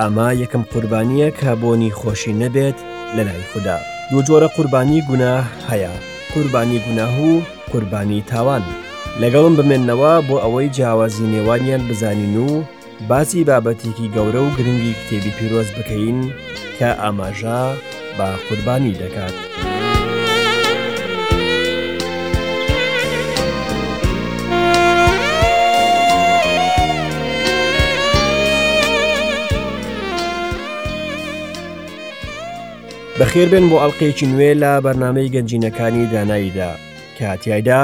ئەمە یەکەم قوربانییە کە بۆنی خۆشی نەبێت لە لای خوددا دوو جۆرە قوربانی گوناه هەیە قوربانی گوناه و قوربانی تاوان لەگەڵم بمێنەوە بۆ ئەوەی جیاوازی نێوانیان بزانین و باسی بابەتێکی گەورە و گرنگی کتێبی پیرۆز بکەین کە ئاماژە با قوربانی دەکات. بەخێربێن بۆ ئەڵلقەیەکی نوێ لە بەرنمەی گەنجینەکانی داناییدا کە تایدا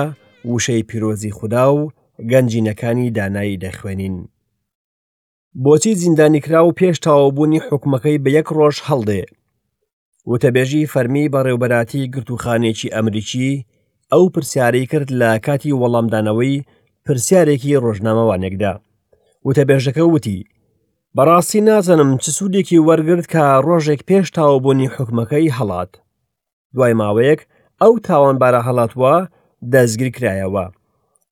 وشەی پیرۆزی خوددا و گەنجینەکانی دانایی دەخوێنین. بۆچی زیندانیکراو پێش تاوبوونی حکومەکەی بە یەک ڕۆژ هەڵدێ وتەبێژی فەرمی بەڕێوبەراتی گرتوخانێکی ئەمریکی ئەو پرسیارەی کرد لە کاتی وەڵامدانەوەی پرسیارێکی ڕۆژنامەوانێکدا وتەبێژەکە وتی بەڕاستی نازانم چ سوودێکی وەرگرت کە ڕۆژێک پێش تاوبوونی حکومەکەی هەڵات دوای ماوەیەک ئەو تاوانبارە هەڵاتوە دەستگیر کرایەوە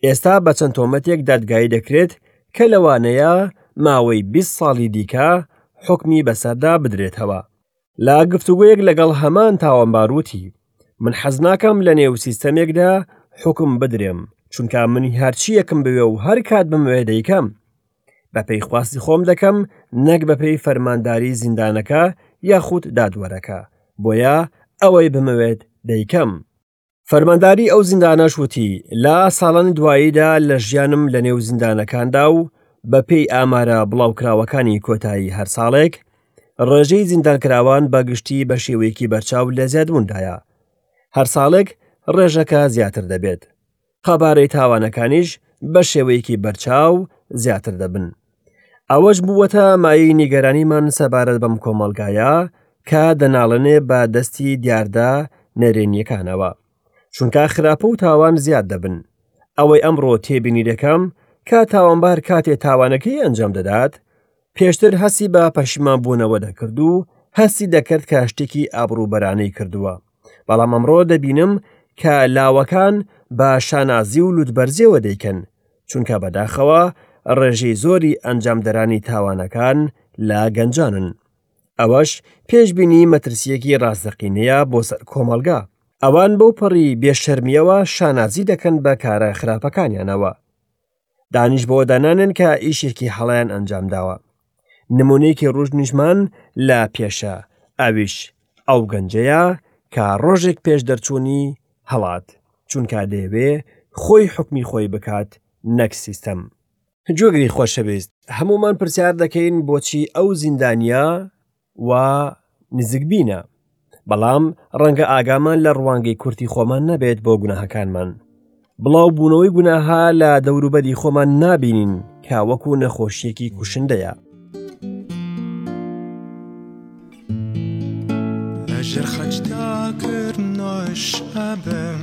ئێستا بە چەند تۆمەتێک دادگایی دەکرێت کە لەوانەیە ماوەی 20 ساڵی دیکە حکمی بەسەردا بدرێتەوە لە گفتوگویەک لەگەڵ هەمان تاوانباروتی من حەز ناکەم لە نێو سیستەمێکدا حکم بدرێم چونکە منی هەرچیەکم بوێ و هەر کات بموێ دەیکەم بەپێی خواستی خۆم دەکەم نەک بەپێی فەرمانداری زیندانەکە یاخود دادوەرەکە بۆیە ئەوەی بمەوێت دەیکەم فەرمانداری ئەو زیندانەش وتی لە ساڵانی دواییدا لە ژیانم لە نێو زیندانەکاندا و بە پێی ئامارە بڵاوکراوەکانی کۆتایی هەر ساڵێک ڕێژەی زیندانکراوان بەگشتی بە شێوەیەکی بەرچاو لە زیادبووندایە هەر ساڵێک ڕێژەکە زیاتر دەبێت قەبارەی تاوانەکانیش بە شێوەیەکی بەرچاو زیاتر دەبن ئەوەش بووەتە مایەی نیگەرانیمان سەبارەت بەم کۆمەلگایە کە دەناڵێنێ بە دەستی دیاردە نەرێنیەکانەوە چونکە خراپە و تاوان زیاد دەبن ئەوەی ئەمڕۆ تێبینی دەکەم کە تاوانبار کاتێ تاوانەکەی ئەنجام دەدات پێشتر هەستی بە پەشیمان بوونەوە دەکرد و هەستی دەکرد کە شتێکی ئابروبەرانەی کردووە بەڵام ئەمڕۆ دەبینم کە لاوەکان بە شانازی و لوتبەرزیەوە دەیکەن چونکە بەداخەوە ڕێژەی زۆری ئەنجامدەرانی تاوانەکان لە گەنجانن ئەوەش پێشببینی مەترسیەکی ڕاستەقینەیە بۆ سەر کۆمەلگا ئەوان بەو پەڕی بێشەرمیەوە شانازی دەکەن بە کارە خراپەکانیانەوە دانیش بەوە دانانێن کە ئیشێکی هەڵیان ئەنجام داوە نمونەیەکی ڕژنیشمان لە پێشە ئەویش ئەو گەنجەیە کە ڕۆژێک پێش دەرچوونی هەڵات چونکە دەیەوێ خۆی حکمی خۆی بکات نەک سیستەم جۆگری خۆشەویست هەمومان پرسیار دەکەین بۆچی ئەو زیندانیا وا نزیک بینە بەڵام ڕەنگە ئاگامان لە ڕوانگەی کورتی خۆمان نەبێت بۆ گوناهەکانمان بڵاو بوونەوەی گوناها لە دەوروبەری خۆمان نابینین کە وەکو نەخۆشیەکی کوشندەیە ژێر خەجداکردنەوەش ئەبم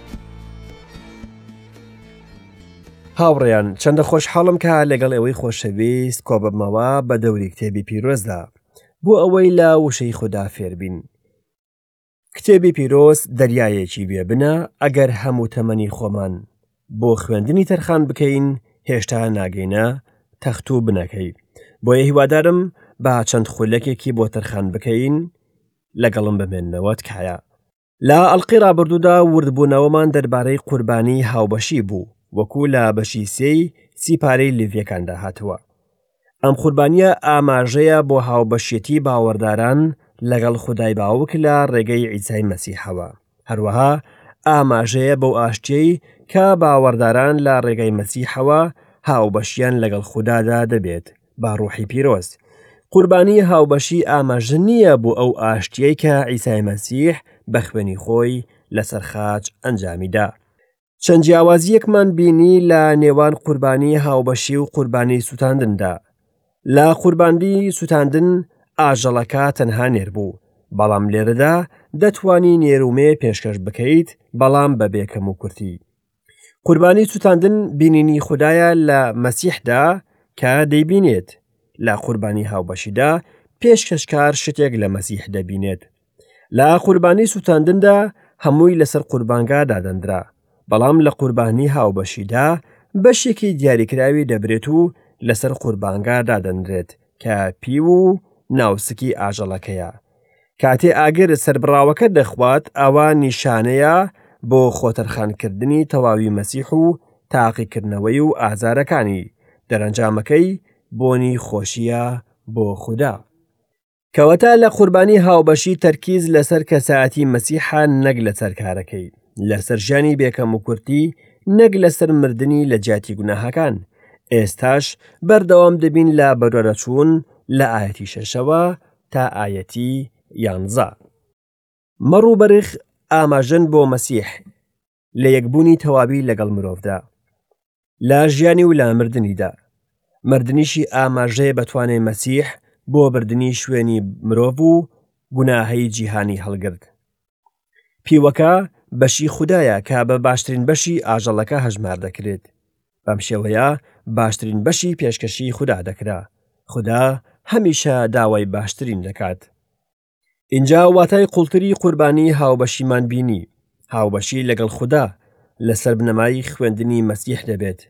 هاوڕێیان چەندە خۆشحاڵم کە لەگەڵ ئێوەی خۆشەویست کۆببمەوە بە دەوری کتێبی پیرۆزدا بۆ ئەوەی لە وشەی خوددا فێربین کتێبی پیرۆز دەریایەکی بێبنە ئەگەر هەموو تەمەنی خۆمان بۆ خوێندنی تەرخان بکەین هێشتا ناگەینە تەخت و بنەکەی بۆیە هیوادارم با چەند خولەکێکی بۆ تەرخان بکەین لەگەڵم بمێنەوە تکایە لە ئەڵلقەی ڕابردوودا وردبوونەوەمان دەربارەی قوربانی هاوبەشی بوو وەکو لە بەشی سێی سیپارەی لڤەکاندا هاتووە ئەم قوربانیە ئاماژەیە بۆ هاوبەشیەتی باوەڕداران لەگەڵ خدای باوک لە ڕێگەی ئیسای مەسیحەوە هەروەها ئاماژەیە بەو ئاشتیەی کە باوەڕداران لە ڕێگەی مەسیحەوە هاوبەشیان لەگەڵ خوددادا دەبێت بە ڕوحی پیرۆز قوربانی هاوبەشی ئاماژە نییە بۆ ئەو ئاشتیەی کە عیسای مەسیح بە خوێنی خۆی لەسەر خاچ ئەنجامیدا چەند جیاوازیەکمان بینی لە نێوان قوربانی هاوبەشی و قوربانی سووتاندندا لە قورباندی سووتاندن ئاژەڵەکە تەنها نێر بوو بەڵام لێرەدا دەتوانی نێرومێ پێشکەش بکەیت بەڵام بە بێکەم و کورتی قوربانی سوتاندن بینینی خودایە لە مەسیحدا کە دەیبینێت لە قوربانی هاوبەشیدا پێشکەشکار شتێک لە مەسیح دەبینێت لە قوربانی سوتاندندا هەمووی لەسەر قوربانگا دادەندرا بەڵام لە قوربانی هاوبەشیدا بەشێکی دیاریکراوی دەبرێت و لەسەر قوربانگا دادەنرێت کە پی و ناوسکی ئاژەڵەکەیە کاتێ ئاگر سەربڕاوەکە دەخوات ئەوە نیشانەیە بۆ خۆتەرخانکردنی تەواوی مەسیح و تاقیکردنەوەی و ئازارەکانی، دەرەنجامەکەی بۆنی خۆشییە بۆ خودا. کەواتە لە قوربانی هاوبەشی تەرکیز لەسەر کەسایەتی مەسیحە نەک لەسەر کارەکەی، لەسەر ژیانی بێکەم و کورتی نەک لەسەر مردنی لە جیاتی گوناهەکان، ئێستاش بەردەوام دەبین لە بەرەرەچوون لە ئایەتی شەشەوە تا ئایەتی یانزە. مەڕ و بەرخ ئاماژەن بۆ مەسیح لە یەکبوونی تەواوی لەگەڵ مرۆڤدا لا ژیانی و لا مردنیدا مردنیشی ئاماژەیە بەتوانێ مەسیح بۆ بردنی شوێنی مرۆڤ و گوناهەی جیهانی هەڵگرت پیوەکە بەشی خودایە کە بە باشترین بەشی ئاژەڵەکە هەژمار دەکرێت بەم شێوەیە باشترین بەشی پێشکەشی خوددا دەکرا خوددا هەمیشە داوای باشترین دەکات اینجا واتای قوڵتری قوربانی هاوبەشیمان بینی هاوبەشی لەگەڵ خوددا لەسەر بنەمای خوێندنی مەسیح دەبێت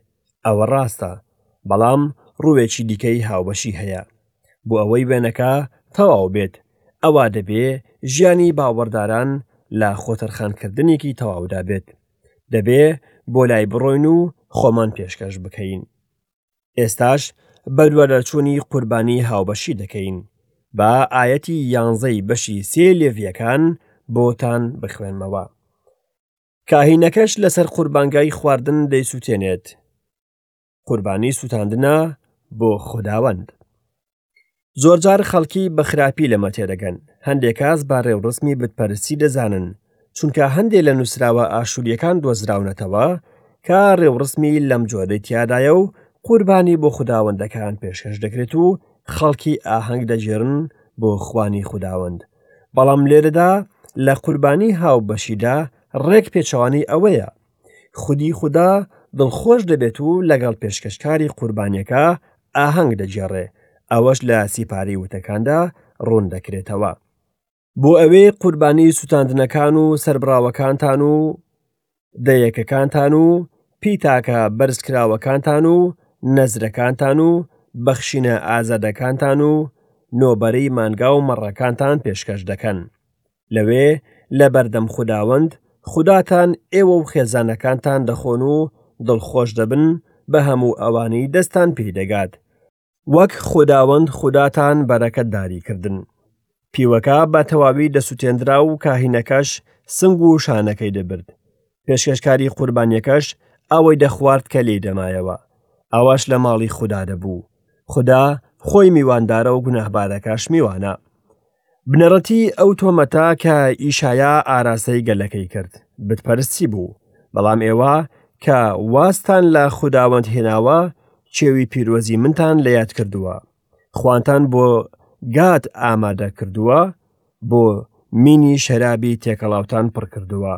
ئەوە ڕاستە، بەڵام ڕووێکی دیکەی هاوبەشی هەیە. بۆ ئەوەی وێنەکە تەواو بێت، ئەوا دەبێ ژیانی باوەڕداران لە خۆتەرخانکردنێکی تەواودا بێت. دەبێ بۆ لای بڕۆین و خۆمان پێشکەش بکەین. ئێستاش بەدواداچوونی قوربانی هاوبەشی دەکەین. با ئایەتی یانزەی بەشی سێی لێڤییەکان بۆتان بخوێنمەوە. کاهینەکەش لەسەر قوربانگای خواردن دەیسووتێنێت قوربانی سووتاندنە بۆ خوداوەند زۆرجار خەڵکی بە خراپی لەمە تێدەگەن هەندێک کاس بە ڕێوڕسمی بتپەرستی دەزانن چونکە هەندێک لە نووسراوە ئاشووریەکان دۆزراونەتەوە کە ڕێوڕسمی لەم جۆرە تیادایە و قوربانی بۆ خوداوەندەکان پێشکەش دەکرێت و خەڵکی ئاهەنگ دەگێرن بۆ خوانی خوداوەند بەڵام لێرەدا لە قوربانی هاوبەشیدا ڕێک پێچەوانەی ئەوەیە خودی خوددا دڵخۆش دەبێت و لەگەڵ پێشکەشکاری قوربانیەکە ئاهەنگ دەگێڕێ ئەوەش لە سیپاری وتەکاندا ڕوون دەکرێتەوە بۆ ئەوێ قوربانی سووتاندنەکان و سربراوەکانتان و دەیەکەکانتان و پیتاکە بەرزکراوەکانتان و نەزرەکانتان و بەخشینە ئازادەکانتان و نۆبەرەی مانگا و مەڕەکانتان پێشکەش دەکەن لەوێ لە بەردەم خوداوەند خوداتان ئێوە و خێزانەکانتان دەخۆن و دڵخۆش دەبن بە هەموو ئەوانەی دەستان پێی دەگات وەک خوداوەند خوداتان بەرەکەتداری کردن پیوەکە بە تەواوی دەسوتێندرا و کاهینەکەش سنگ و شانەکەی دەبرد پێشکەشکاری قوربانیەکەش ئەوەی دەخوارد کە لێی دەمایەوە ئەوەش لە ماڵی خوددا دەبوو خدا خۆی میواندارە و گوناهبارەکەش میوانە بنەڕەتی ئەو تۆمەتە کە ئیشایا ئاراستەی گەلەکەی کرد بتپەرستی بوو بەڵام ئێوە کە واستان لە خوداوەند هێناوە چێوی پیرۆزی منتان لە یاد کردووە خوانتان بۆ گات ئامادە کردووە بۆ مینی شەرابی تێکەڵاوتان پڕکردووە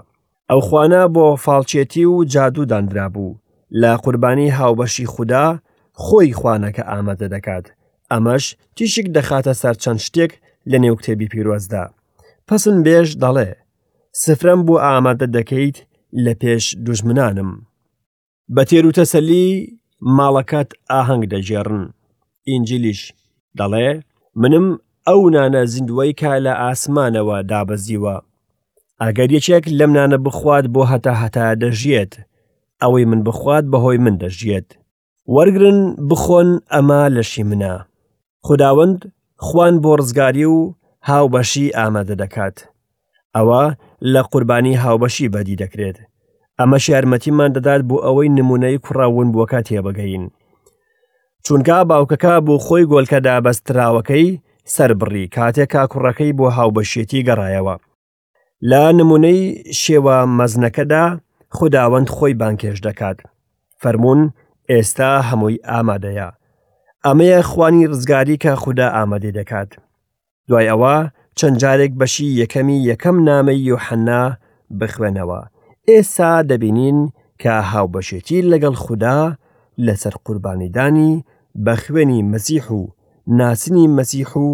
ئەو خوانە بۆ فاڵچێتی و جادوو داندرابوو لە قوربانی هاوبەشی خودا خۆی خوانەکە ئامادە دەکات ئەمەش تیشک دەخاتە سەر چەند شتێک لە نێو کتێبی پیرۆزدا پسن بێژ دەڵێ سفرەم بۆ ئامادە دەکەیت لە پێش دوژمنانم بە تێروتەسەلی ماڵەکەت ئاهەنگ دەگێڕن ئینجلیش دەڵێ منم ئەو نانە زیندوەی کە لە ئاسمانەوە دابەزیوە ئەگەر یەکێک لەم نانە بخوات بۆ هەتا هەتا دەژیێت ئەوەی من بخوات بەهۆی من دەژیێت وەرگن بخۆن ئەمە لەشی منە خداوەند خوان بۆ ڕزگاری و هاوبەشی ئامادە دەکات ئەوە لە قوربانی هاوبەشی بەدی دەکرێت ئەمەش یارمەتیمان دەدات بۆ ئەوەی نمونەی کوڕاون بووەکە تێبگەین چونکە باوکەکە بۆ خۆی گۆلکەدا بەستراوەکەی سربڕی کاتێکا کوڕەکەی بۆ هاوبەشێتی گەڕایەوە لە نمونەی شێوە مەزنەکەدا خوداوەند خۆی بانگهێشت دەکات، فەرموون ئێستا هەمووی ئامادەیە. ئەمەیە خوانی ڕزگاری کە خودا ئامادەی دەکات. دوای ئەوە چەند جارێک بەشی یەکەمی یەکەم نامەی یوحەننا بخوێنەوە، ئێستا دەبینین کە هاوبەشێتی لەگەڵ خودا لەسەر قوربانیدانی بە خوێنی مەسیح و ناسینی مەسیح و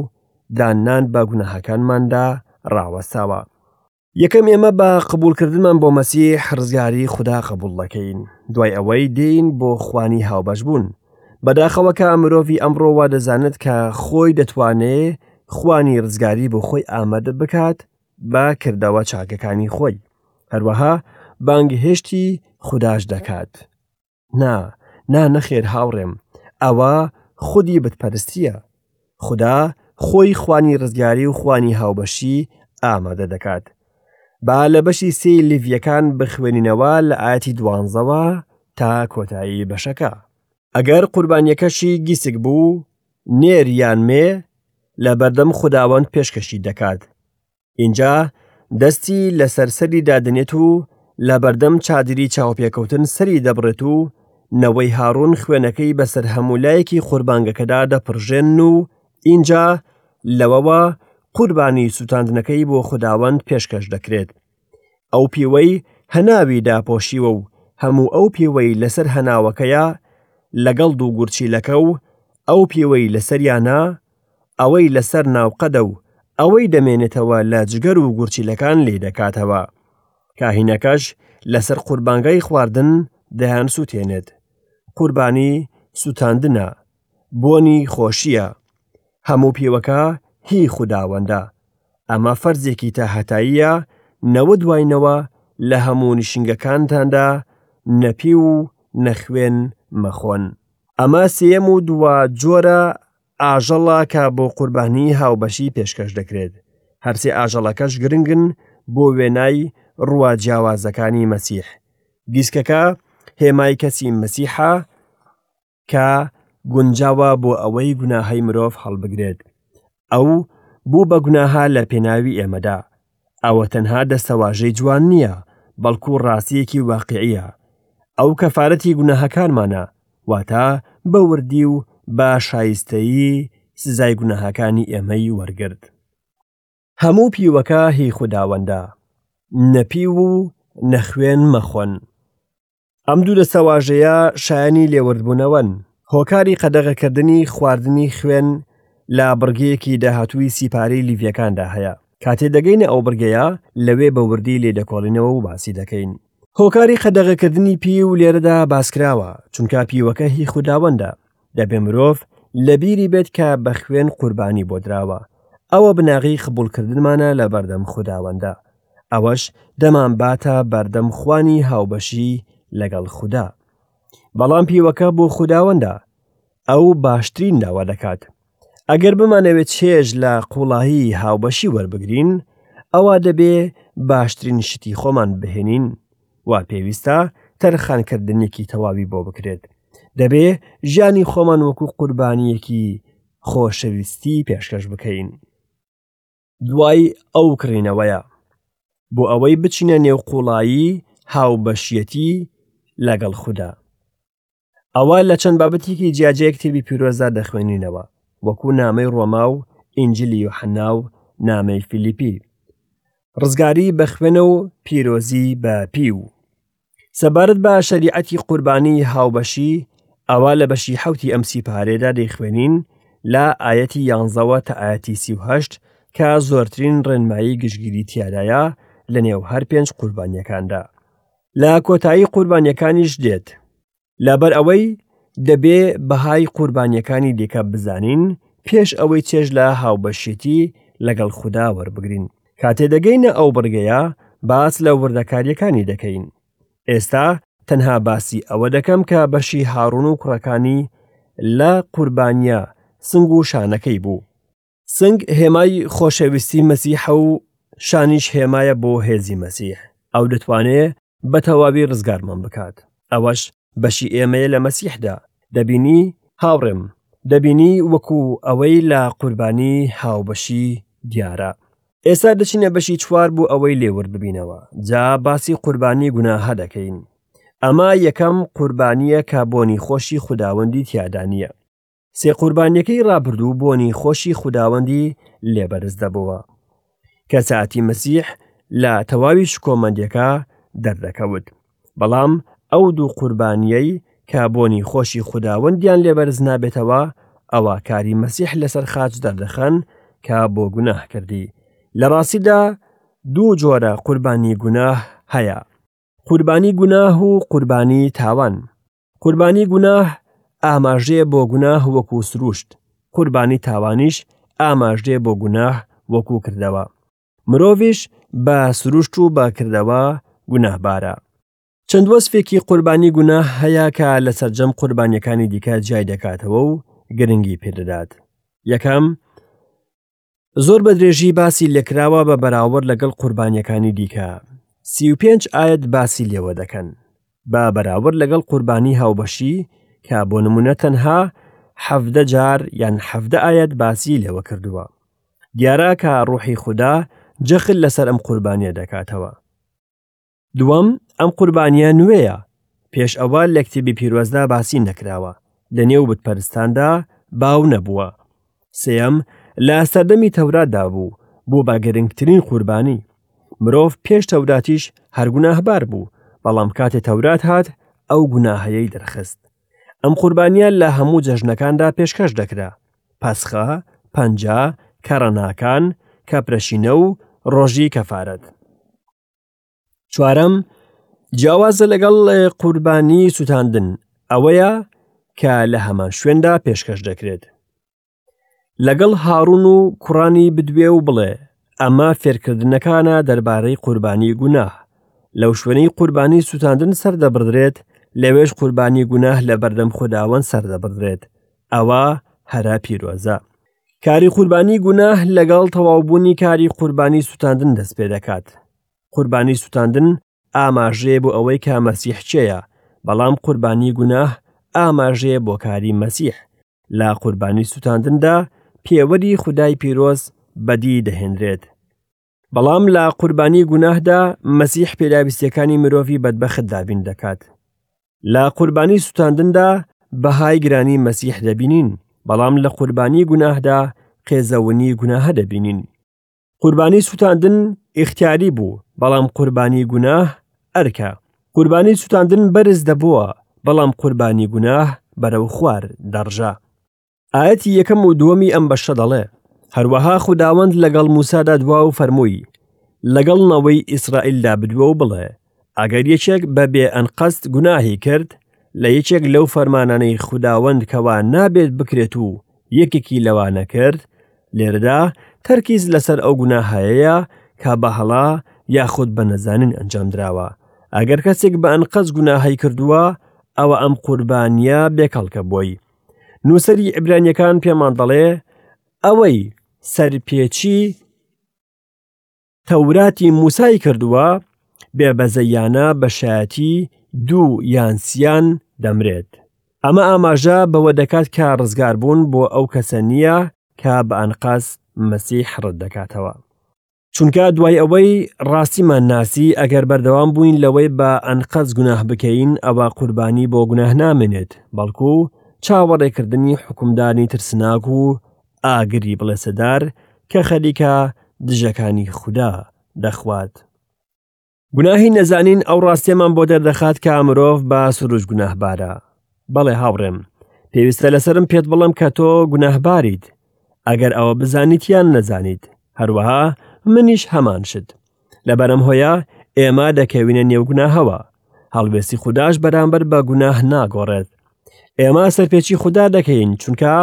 داننان بە گوناهەکانماندا ڕاوەستاوە. یەکەم ئێمە بە قبوڵکردنمان بۆ مەسیح ڕزگاری خودا قبوڵ دەکەین، دوای ئەوەی دێین بۆ خوانی هاوبەشبوون. بەداخەوە کە مرۆڤی ئەمڕۆ وا دەزانێت کە خۆی دەتوانێ خوانی ڕزگاری بۆ خۆی ئامادە بکات بە کردەوە چاکەکانی خۆی. هەروەها بانگهێشتی خوداش دەکات. نا نا نەخێر هاوڕێم ئەوە خودی بتپەرستیە خدا خۆی خوانی ڕزگاری و خوانی هاوبەشی ئامادە دەکات با لە بەشی سی لیڤیەکان بخوێنینەوە لە ئاەتی دوانزەوە تا کۆتایی بەشەکە ئەگەر قوربانیەکەشی گیسک بوو نێر یان مێ لە بەردەم خداوەند پێشکەشی دەکات ئینجا دەستی لەسەر سەری دادنێت و لەبەردەم چادری چاوپێکەوتن سەری دەبڕێت و نەوەی هاڕون خوێنەکەی بەسەر هەموو لایەکی قوربانگەکەدا دەپڕژێن و ئینجا لەوەوە قوربانی سوتاندنەکەی بۆ خداوەند پێشکەش دەکرێت ئەو پیوەی هەناوی داپۆشیوە و هەموو ئەو پیوەی لەسەر هەناوەکەیە لەگەڵ دوو گورچیلەکە و ئەو پیوەی لەسەریانە ئەوەی لەسەر ناوقەدە و ئەوەی دەمێنێتەوە لە جگەر و گورچیلەکان لێی دەکاتەوە. کاهینەکەش لەسەر قوربانگای خواردن دەیانسووتێنێت. قوربانی سووتاندنە، بۆنی خۆشییە. هەموو پێوەکە هی خوداوەندە. ئەمە فەرزێکی تاهەتاییە، نەوە دوای نەوە لە هەموو نشینگەکانتاندا نە پیو و نە خوێن مەخۆن. ئەمە سێیەم و دوا جۆرە ئاژەڵە کە بۆ قوربانی هاوبەشی پێشکەش دەکرێت هەرسێ ئاژەڵەکەش گرنگن بۆ وێنای ڕووە جیاوازەکانی مەسیح دیسکەکە هێمای کەسی مەسیحە کە گونجاوە بۆ ئەوەی گوناهی مرۆڤ هەڵبگرێت ئەو بوو بە گوناها لە پێناوی ئێمەدا ئەوە تەنها دەستەواژەی جوان نییە بەڵکو ڕاستیەکی واقعیە ئەو کەفاەتی گوناهەکانمانە واتە بە وردی و بە شایستەیی سزای گوناهەکانی ئێمەی وەرگرت هەموو پیوەکە هی خوداوەندە نەپیو و نەخوێن مەخۆن ئەم دوو دەستەواژەیە شایەنی لێوردبوونەوەن. هۆکاری قەدەغەکردنی خواردنی خوێن لە بڕگەیەکی داهاتووی سی پارەی لیڤیەکاندا هەیە. کاتێ دەگەینە ئەو بڕگەیە، لەوێ بە وردی لێی دەکۆڵینەوە و باسی دەکەین. هۆکاری قەدەغەکردنی پیو لێرەدا باسکراوە، چونکا پیوەکە هی خوداوەندە. دەبێ مرۆڤ لە بیری بێت کە بە خوێن قوربانی بۆ دراوە. ئەوە بناغەی قبووڵکردنمانە لە بەردەم خوداوەندە. ئەوەش دەمانباتە بەردەم خوانی هاوبەشی لەگەڵ خودا بەڵام پیوەکە بۆ خوداوەندە ئەو باشترین داوا دەکات ئەگەر بمانەوێت چێژ لە قوڵایی هاوبەشی وەربگرین ئەوە دەبێ باشترین شتی خۆمان بهێنین وا پێویستە تەرخانکردنێکی تەواوی بۆ بکرێت دەبێ ژیانی خۆمان وەکو قوربانیەکی خۆشەویستی پێشکەش بکەین دوای ئەو کڕینەوەیە بۆ ئەوەی بچینە نێو قوڵایی هاوبەشیەتی لەگەڵ خوددا ئەوە لە چەند بابەتێکی جیاجەیە کتێبی پیرۆزدا دەخوێنینەوە وەکو نامەی ڕۆما و ئینجلی و حەنا و نامەی فلیپی ڕزگاری بەخوێنە و پیرۆزی بە پی و سەبارەت بە شەریعەتی قوربانی هاوبەشی ئەوە لە بەشی حوتی ئەم سیپارێدا دەیخوێنین لە ئاەتی یانزەوە تا ئاەتی سیهشت کە زۆرترین ڕێنمایی گشتگیری تیادایە لە نێو هەر پێنج قوربانیەکاندا لە کۆتایی قوربانیەکانیش دێت لەبەر ئەوەی دەبێ بەهای قوربانیەکانی دیکە بزانین پێش ئەوەی چێژ لە هاوبەشێتی لەگەڵ خوددا وەربگرین کاتێ دەگەینە ئەو بڕگەیە باس لە وردەکاریەکانی دەکەین ئێستا تەنها باسی ئەوە دەکەم کە بەشی هاڕون و کوڕەکانی لە قوربانیە سنگ و شانەکەی بوو سنگ هێمای خۆشەویستی مەسیحە و شانیش هێمایە بۆ هێزی مەسیح ئەو دەتوانێ بە تەواوی ڕزگارمان بکات ئەوەش بەشی ئێمەیە لە مەسیحدا دەبینی هاوڕێم دەبینی وەکو ئەوەی لە قوربانی هاوبەشی دیارە ئێستا دەچینە بەشی چوار بۆ ئەوەی لێورد ببینەوە جا باسی قوربانی گوناها دەکەین ئەمە یەکەم قوربانییە کە بۆنی خۆشی خوداوەندی تیادا نییە سێ قوربانیەکەی ڕابردوو بۆنی خۆشی خوداوەندی لێ بەرز دەبووە کەسایەتی مەسیح لە تەواوی شکۆمەندیەکە دەردەکەوت بەڵام ئەو دوو قوربانیەی کە بۆنی خۆشی خوداوەندیان لێ بەرز نابێتەوە ئەوە کاری مەسیح لەسەر خاچ دەردەخەن کە بۆ گوناه کردی لە ڕاستیدا دوو جۆرە قوربانی گوناه هەیە قوربانی گوناه و قوربانی تاوان قوربانی گوناه ئاماژەیە بۆ گوناه وەکو سروشت قوربانی تاوانیش ئاماژەیە بۆ گوناه وەکو کردەوە مرۆڤش بە سروشت و بە کردەوە گوناهبارە چەند وەسفێکی قوربانی گوناه هەیە کە لە سەرجەم قوربانیەکانی دیکە جای دەکاتەوە و گرنگی پێدەدات یەکەم زۆر بە درێژی باسی لێکراوە بە بەراورد لەگەڵ قوربانیەکانی دیکە سی و پێنج ئاەت باسی لێوە دەکەن با بەراورد لەگەڵ قوربانی هاوبەشی کە بۆ نمونە تەنها حەفدە جار یان حەفدە ئاەت باسی لێوە کردووە دیارە کە ڕوحی خوددا جەخل لەسەر ئەم قوربانیە دەکاتەوە دووەم، ئەم قوربانییە نوێیە، پێش ئەوە لە کتێبی پیرۆزدا باسی نەکراوە، لەنێو بتپەرستاندا باو نەبووە. سێیەم، لە سەردەمی تەوراتدا بوو، بوو بە گرنگترین قوربانی. مرۆڤ پێش تەوراتیش هەر گوناهبار بوو، بەڵام کاتێ تەورات هات، ئەو گوناهەیەی دەرخست. ئەم قوربانییە لە هەموو جەژنەکاندا پێشکەش دەکرا، پەسخە، پەنجا، کەڕەناکان، کەپرەشینە و ڕۆژی کەفارەت. چوارەم جیاوازە لەگەڵ قوربانی سووتاندن ئەوەیە کە لە هەمان شوێندا پێشکەش دەکرێت لەگەڵ هاڕون و کوڕانی بدوێ و بڵێ ئەمە فێرکردنەکانە دەربارەی قوربانی گوناه لەو شوێنەی قوربانی سووتاندن سەردەبدرێت لەوێش قوربانی گوناه لە بەردەم خودداوەند سەردەبدرێت ئەوە هەرا پیرۆزە کاری قوربانی گوناه لەگەڵ تەواوبوونی کاری قوربانی سووتاندن دەست پێ دەکات قوربانی سووتاندن ئاماژەیە بۆ ئەوەی کە مەسیحچەیە بەڵام قوربانی گوناه ئاماژەیە بۆ کاری مەسیح لە قوربانی سووتاندندا پێوەری خودای پیرۆز بەدی دەهێنرێت بەڵام لە قوربانی گوناهدا مەسیح پێداویستیەکانی مرۆڤی بەدبەخت دابین دەکات لە قوربانی سووتاندندا بەهای گرانی مەسیح دەبینین بەڵام لە قوربانی گوناهدا قێزەونی گوناهە دەبینین قوربانی سووتاندن ئختیاری بوو بەڵام قوربانی گوناه ئەرکە قوربانی سووتاندن بەرز دەبووە بەڵام قوربانی گوناه بەرەو خوار دەڕژە ئاەتی یەکەم و دووەمی ئەم بەشە دەڵێ هەروەها خوداوەند لەگەڵ موسادا دوا و فەرمووی لەگەڵ نەوەی ئیسرائیلدا بدووە و بڵێ ئەگەر یەکێک بە بێ ئەنقەست گوناهی کرد لە یەکێک لەو فەرمانانەی خوداوەند کەوا نابێت بکرێت و یەکێکی لەوە نەکرد لێرەدا تەرکیز لەسەر ئەو گوناهەیەیە کە بەهڵا یاخود بە نەزانین ئەنجام دراوە ئەگەر کەسێک بە ئەنقەست گوناهی کردووە ئەوە ئەم قوربانیە بێکەڵکە بۆی نووسەری عیبرانیەکان پێمان دەڵێ ئەوەی سەرپێچی تەوراتی موسای کردووە بێبەزەیانە بەشایەتی دوو یانسیان دەمرێت ئەمە ئاماژە بەوە دەکات کە ڕزگار بوون بۆ ئەو کەسە نییە کە بە ئەنقاز مەسیح ڕەت دەکاتەوە چونکە دوای ئەوەی ڕاستیمان ناسی ئەگەر بەردەوام بووین لەوەی بە ئەنقەز گوناه بکەین ئەوە قوربانی بۆ گوناه نامێنێت بەڵکو و چاوەڕێکردنی حکومدانی ترسناک و ئاگری بڵێسەدار کە خەریکە دژەکانی خوددا دەخوات. گوناهی نەزانین ئەو ڕاستێمان بۆ دەردەخات کە مرۆڤ بە سروش گوناهبارە بەڵێ هاوڕێم پێویستە لەسرم پێت بڵم کە تۆ گوناهباریت ئەگەر ئەوە بزانیت یان نەزانیت هەروەها منیش هەمان شت لەبەرم هۆیە ئێمە دەکەوینە نێو گوناهەوە هەڵوێستی خودداش بەرامبەر بە گوناه ناگۆڕێت ئێمە سەرپێچی خوددا دەکەین چونکە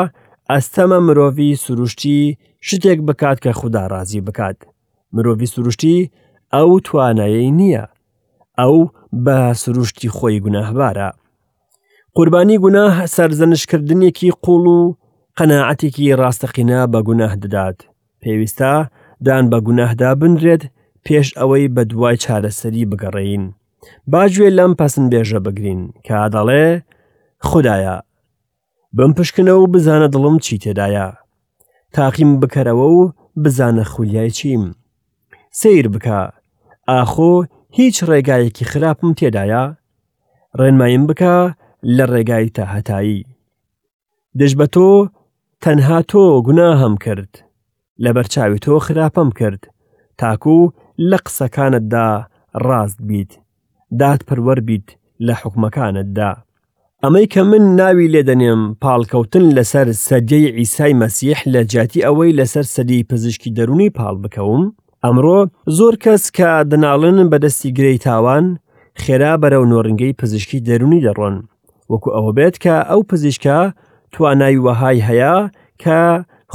ئەستەمە مرۆڤی سروشتی شتێک بکات کە خوددا ڕازی بکات مرۆڤی سروشتی ئەو توانایەی نییە ئەو بە سروشتی خۆی گوناهبارە قوربانی گوناه سەرزەنشکردنێکی قوڵ و قەنەعەتێکی ڕاستەقینە بە گوناه دەدات پێویستە دان بە گوناهدا بنرێت پێش ئەوەی بە دوای چارەسەری بگەڕین باگوێ لەم پەسن بێژە بگرین کە دەڵێ خدایە بم پشکنەوە و بزانە دڵم چی تێدایە تاقیم بکەرەوە و بزانە خولیای چیم سیر بکە ئاخۆ هیچ ڕێگایەکی خراپم تێدایە ڕێنمایم بکە لە ڕێگای تا هەتایی دژ بە تۆ تەنها تۆ گوناهەم کرد لەبەرچاوی تۆ خراپەم کرد تاکو لە قسەکانتدا ڕاست بیت دادپەروەر بیت لە حوکمەکانتدا ئەمەی کە من ناوی لێدەنێم پاڵکەوتن لەسەر سەدیی عیسای مەسیح لە جیاتی ئەوەی لەسەر سەدیی پزیشکی دەروونی پاڵ بکەوم ئەمڕۆ زۆر کەس کە دەناڵن بە دەستی گرێی تاوان خێرا بەرەو نۆرنگەی پزیشکی دەروونی دەڕۆن وەکو ئەوە بێت کە ئەو پزیشکە توانای وەهای هەیە کە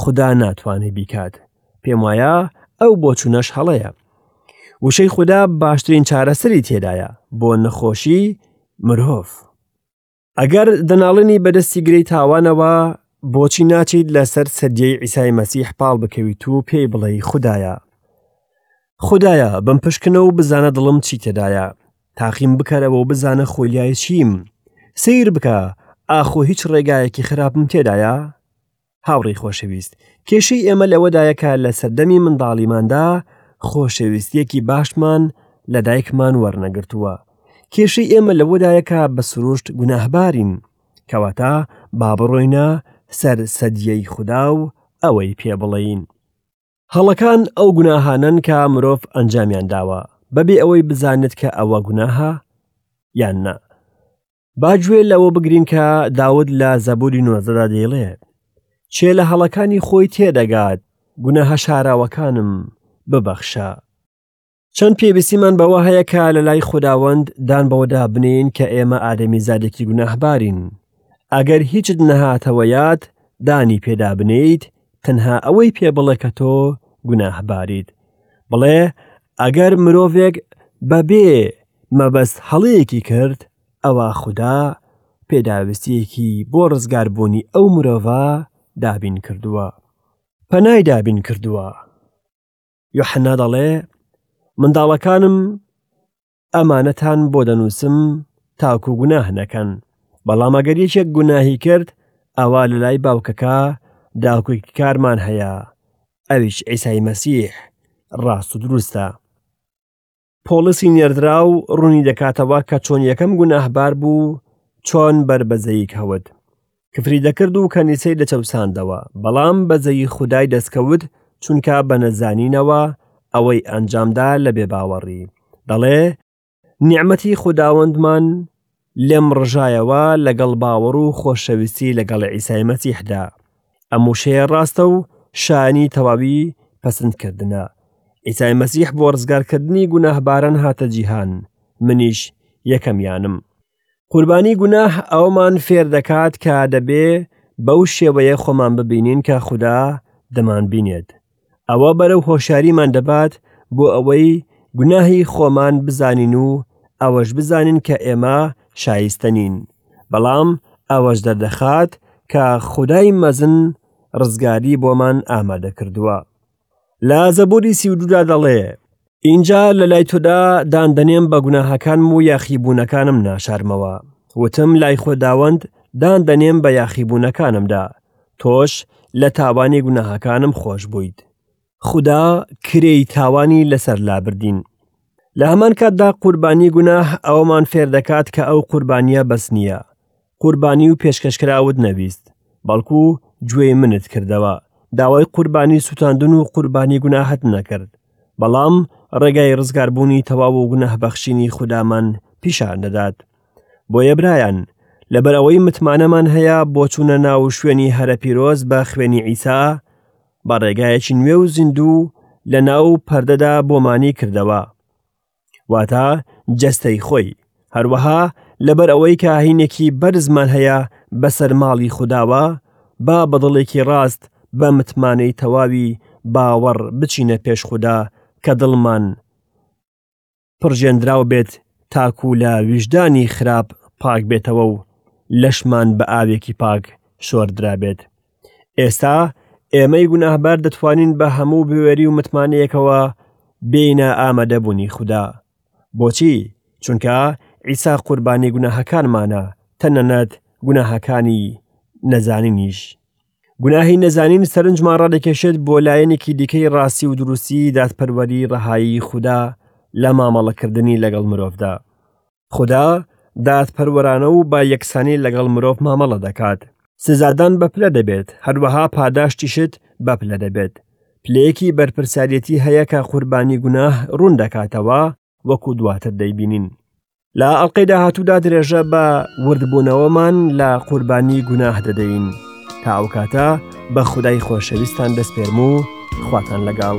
خدا ناتوانێ بیکات پێم وایە ئەو بۆچوونەش هەڵەیە وشەی خدا باشترین چارەسەری تێدایە بۆ نەخۆشی مرۆڤ ئەگەر دەناڵنی بەدەستی گرەی تاوانەوە بۆچی ناچیت لەسەر سەدیەی ئیسای مەسیح پاڵ بکەویت و پێی بڵێی خدایە خدایە بم پشکنە و بزانە دڵم چی تێدایە تاقیم بکەرەوە و بزانە خۆلیای چیم سیر بکە ئاخۆ هیچ ڕێگایەکی خراپم تێدایە هاوڕێی خۆشەویست کێشەی ئێمە لەوەدایەکە لە سەردەمی منداڵیماندا خۆشەویستیەکی باشمان لە دایکمان وەرنەگرتووە کێشەی ئێمە لەوەدایەکە بە سروشت گوناهبارین کەواتە با بڕۆینە سەر سەدیەی خوددا و ئەوەی پێ بڵین هەڵەکان ئەو گوناهانەن کە مرۆڤ ئەنجامیان داوە بەبێ ئەوەی بزانێت کە ئەوە گوناهە یان نا باگوێ لەوە بگرین کە داود لە زەبوری نۆزەدا دەیڵێ چێ لە هەڵەکانی خۆی تێدەگات گوناهە شاراوەکانم ببەخشە چەند پێویستیمان بەوە هەیە کە لە لای خودداوەند دان بەوەدا بنین کە ئێمە ئادەمی زادێکی گوناهبارین ئەگەر هیچت نەهاتەوە یاد دانی پێدا بنیت تەنها ئەوەی پێ بڵێ کە تۆ گوناهباریت بڵێ ئەگەر مرۆڤێک بەبێ مەبەست هەڵەیەکی کرد ئەوە خوددا پێداویستیەکی بۆ ڕزگاربوونی ئەو مرۆڤە دابین کردووە پەنای دابین کردووە یحنا دەڵێ منداڵەکانم ئەمانەتان بۆ دەنووسم تاکو گوناه نەکەن بەڵام ئەگەر یەکێک گوناهی کرد ئەوە لە لای باوکەکە داکوی کارمان هەیە ئەویش ئیسای مەسیح ڕاست و دروستە پۆڵسی نێردراو ڕوونی دەکاتەوە کە چۆن یەکەم گوناهبار بوو چۆن بەر بەزەیی کەوت کفری دەکرد و کەنیسەی دەچەوساندەوە بەڵام بەزەیی خودای دەستکەوت چونکە بە نەزانینەوە ئەوەی ئەنجامدا لە بێباوەڕی دەڵێ نیعمەتی خوداوەندمان لێم ڕژایەوە لەگەڵ باوەڕ و خۆشەویستی لەگەڵ عیسای مەسیحدا. ئەم وشەیە ڕاستە و شایانی تەواوی پەسندکردنە. عیسای مەسیح بۆ ڕزگارکردنی گوناهباران هاتە جیهان، منیش یەکەمیانم. قوربانی گوناه ئەوەمان فێر دەکات کە دەبێ بەو شێوەیە خۆمان ببینین کە خودا دەمانبینێت. ئەوە بەرەو هۆشیاریمان دەبات بۆ ئەوەی گوناهی خۆمان بزانین و ئەوەش بزانین کە ئێمە شایستە نین بەڵام ئەوەش دەردەخات کە خودای مەزن ڕزگاری بۆمان ئامادە کردووە لە زەبوری سیودودا دەڵێ ئینجا لە لای تۆدا داندەنێم بە گوناهەکانم و یاخیبوونەکانم ناشارمەوە وتم لای خۆداوەند دان دەنێم بە یاخیبوونەکانمدا تۆش لە تاوانی گوناهەکانم خۆش بوویت خدا کرێی تاوانی لەسەر لابردین لە هەمان کاتدا قوربانی گوناه ئەومان فێر دەکات کە ئەو قوربانیە بەس نییە قوربانی و پێشکەشکراوت نەبیست بەڵکو گوێی منت کردەوە داوای قوربانی سووتاندن و قوربانی گوناهت نەکرد بەڵام ڕێگای ڕزگاربوونی تەواو و گوناه بەخشینی خودامان پیشان دەدات بۆیە برایان لەبەر ئەوەی متمانەمان هەیە بۆ چوونە ناو شوێنی هەرە پیرۆز بە خوێنی ئیسا بە ڕێگایەکی نوێ و زیندوو لە ناو پەردەدا بۆمانی کردەوە واتە جەستەی خۆی هەروەها لەبەر ئەوەی کە هینێکی بەرزمان هەیە بەسەر ماڵی خودداوە با بەدڵێکی ڕاست بە متمانەی تەواوی باوەڕ بچینە پێش خوددا کە دڵمان پڕژێنراو بێت تاکو لە ویژدانی خراپ پاک بێتەوە و لەشمان بە ئاوێکی پاک شۆردرابێت ئێستا ئێمەی گوناهبار دەتوانین بە هەموو بوێری و متمانەیەکەوە بێینە ئامادەبوونی خودا بۆچی چونکە ئیسا قوربانی گوناهەکانمانە تەنەنەت گوناهەکانی نەزانینیش گوناهی نەزانین سەرنجمان ڕادەکێشێت بۆ لایەنێکی دیکەی ڕاستی و دروستی دادپەروەری ڕەهایی خودا لە مامەڵەکردنی لەگەڵ مرۆڤدا خودا دادپەروەرانە و با یەکسانی لەگەڵ مرۆڤ مامەڵە دەکات سزادان بە پلە دەبێت هەروەها پاداشتیشت بە پلە دەبێت پلەیەکی بەرپرسیارەتی هەیە کە قوربانی گوناه ڕوون دەکاتەوە وەکو دواتر دەیبینین لە ئەڵلقەی داهاتوودا درێژە بە وردبوونەوەمان لە قوربانی گوناه دەدەین تا ئەو کاتە بە خودای خۆشەویستان دەستپێرم و خواتان لەگەڵ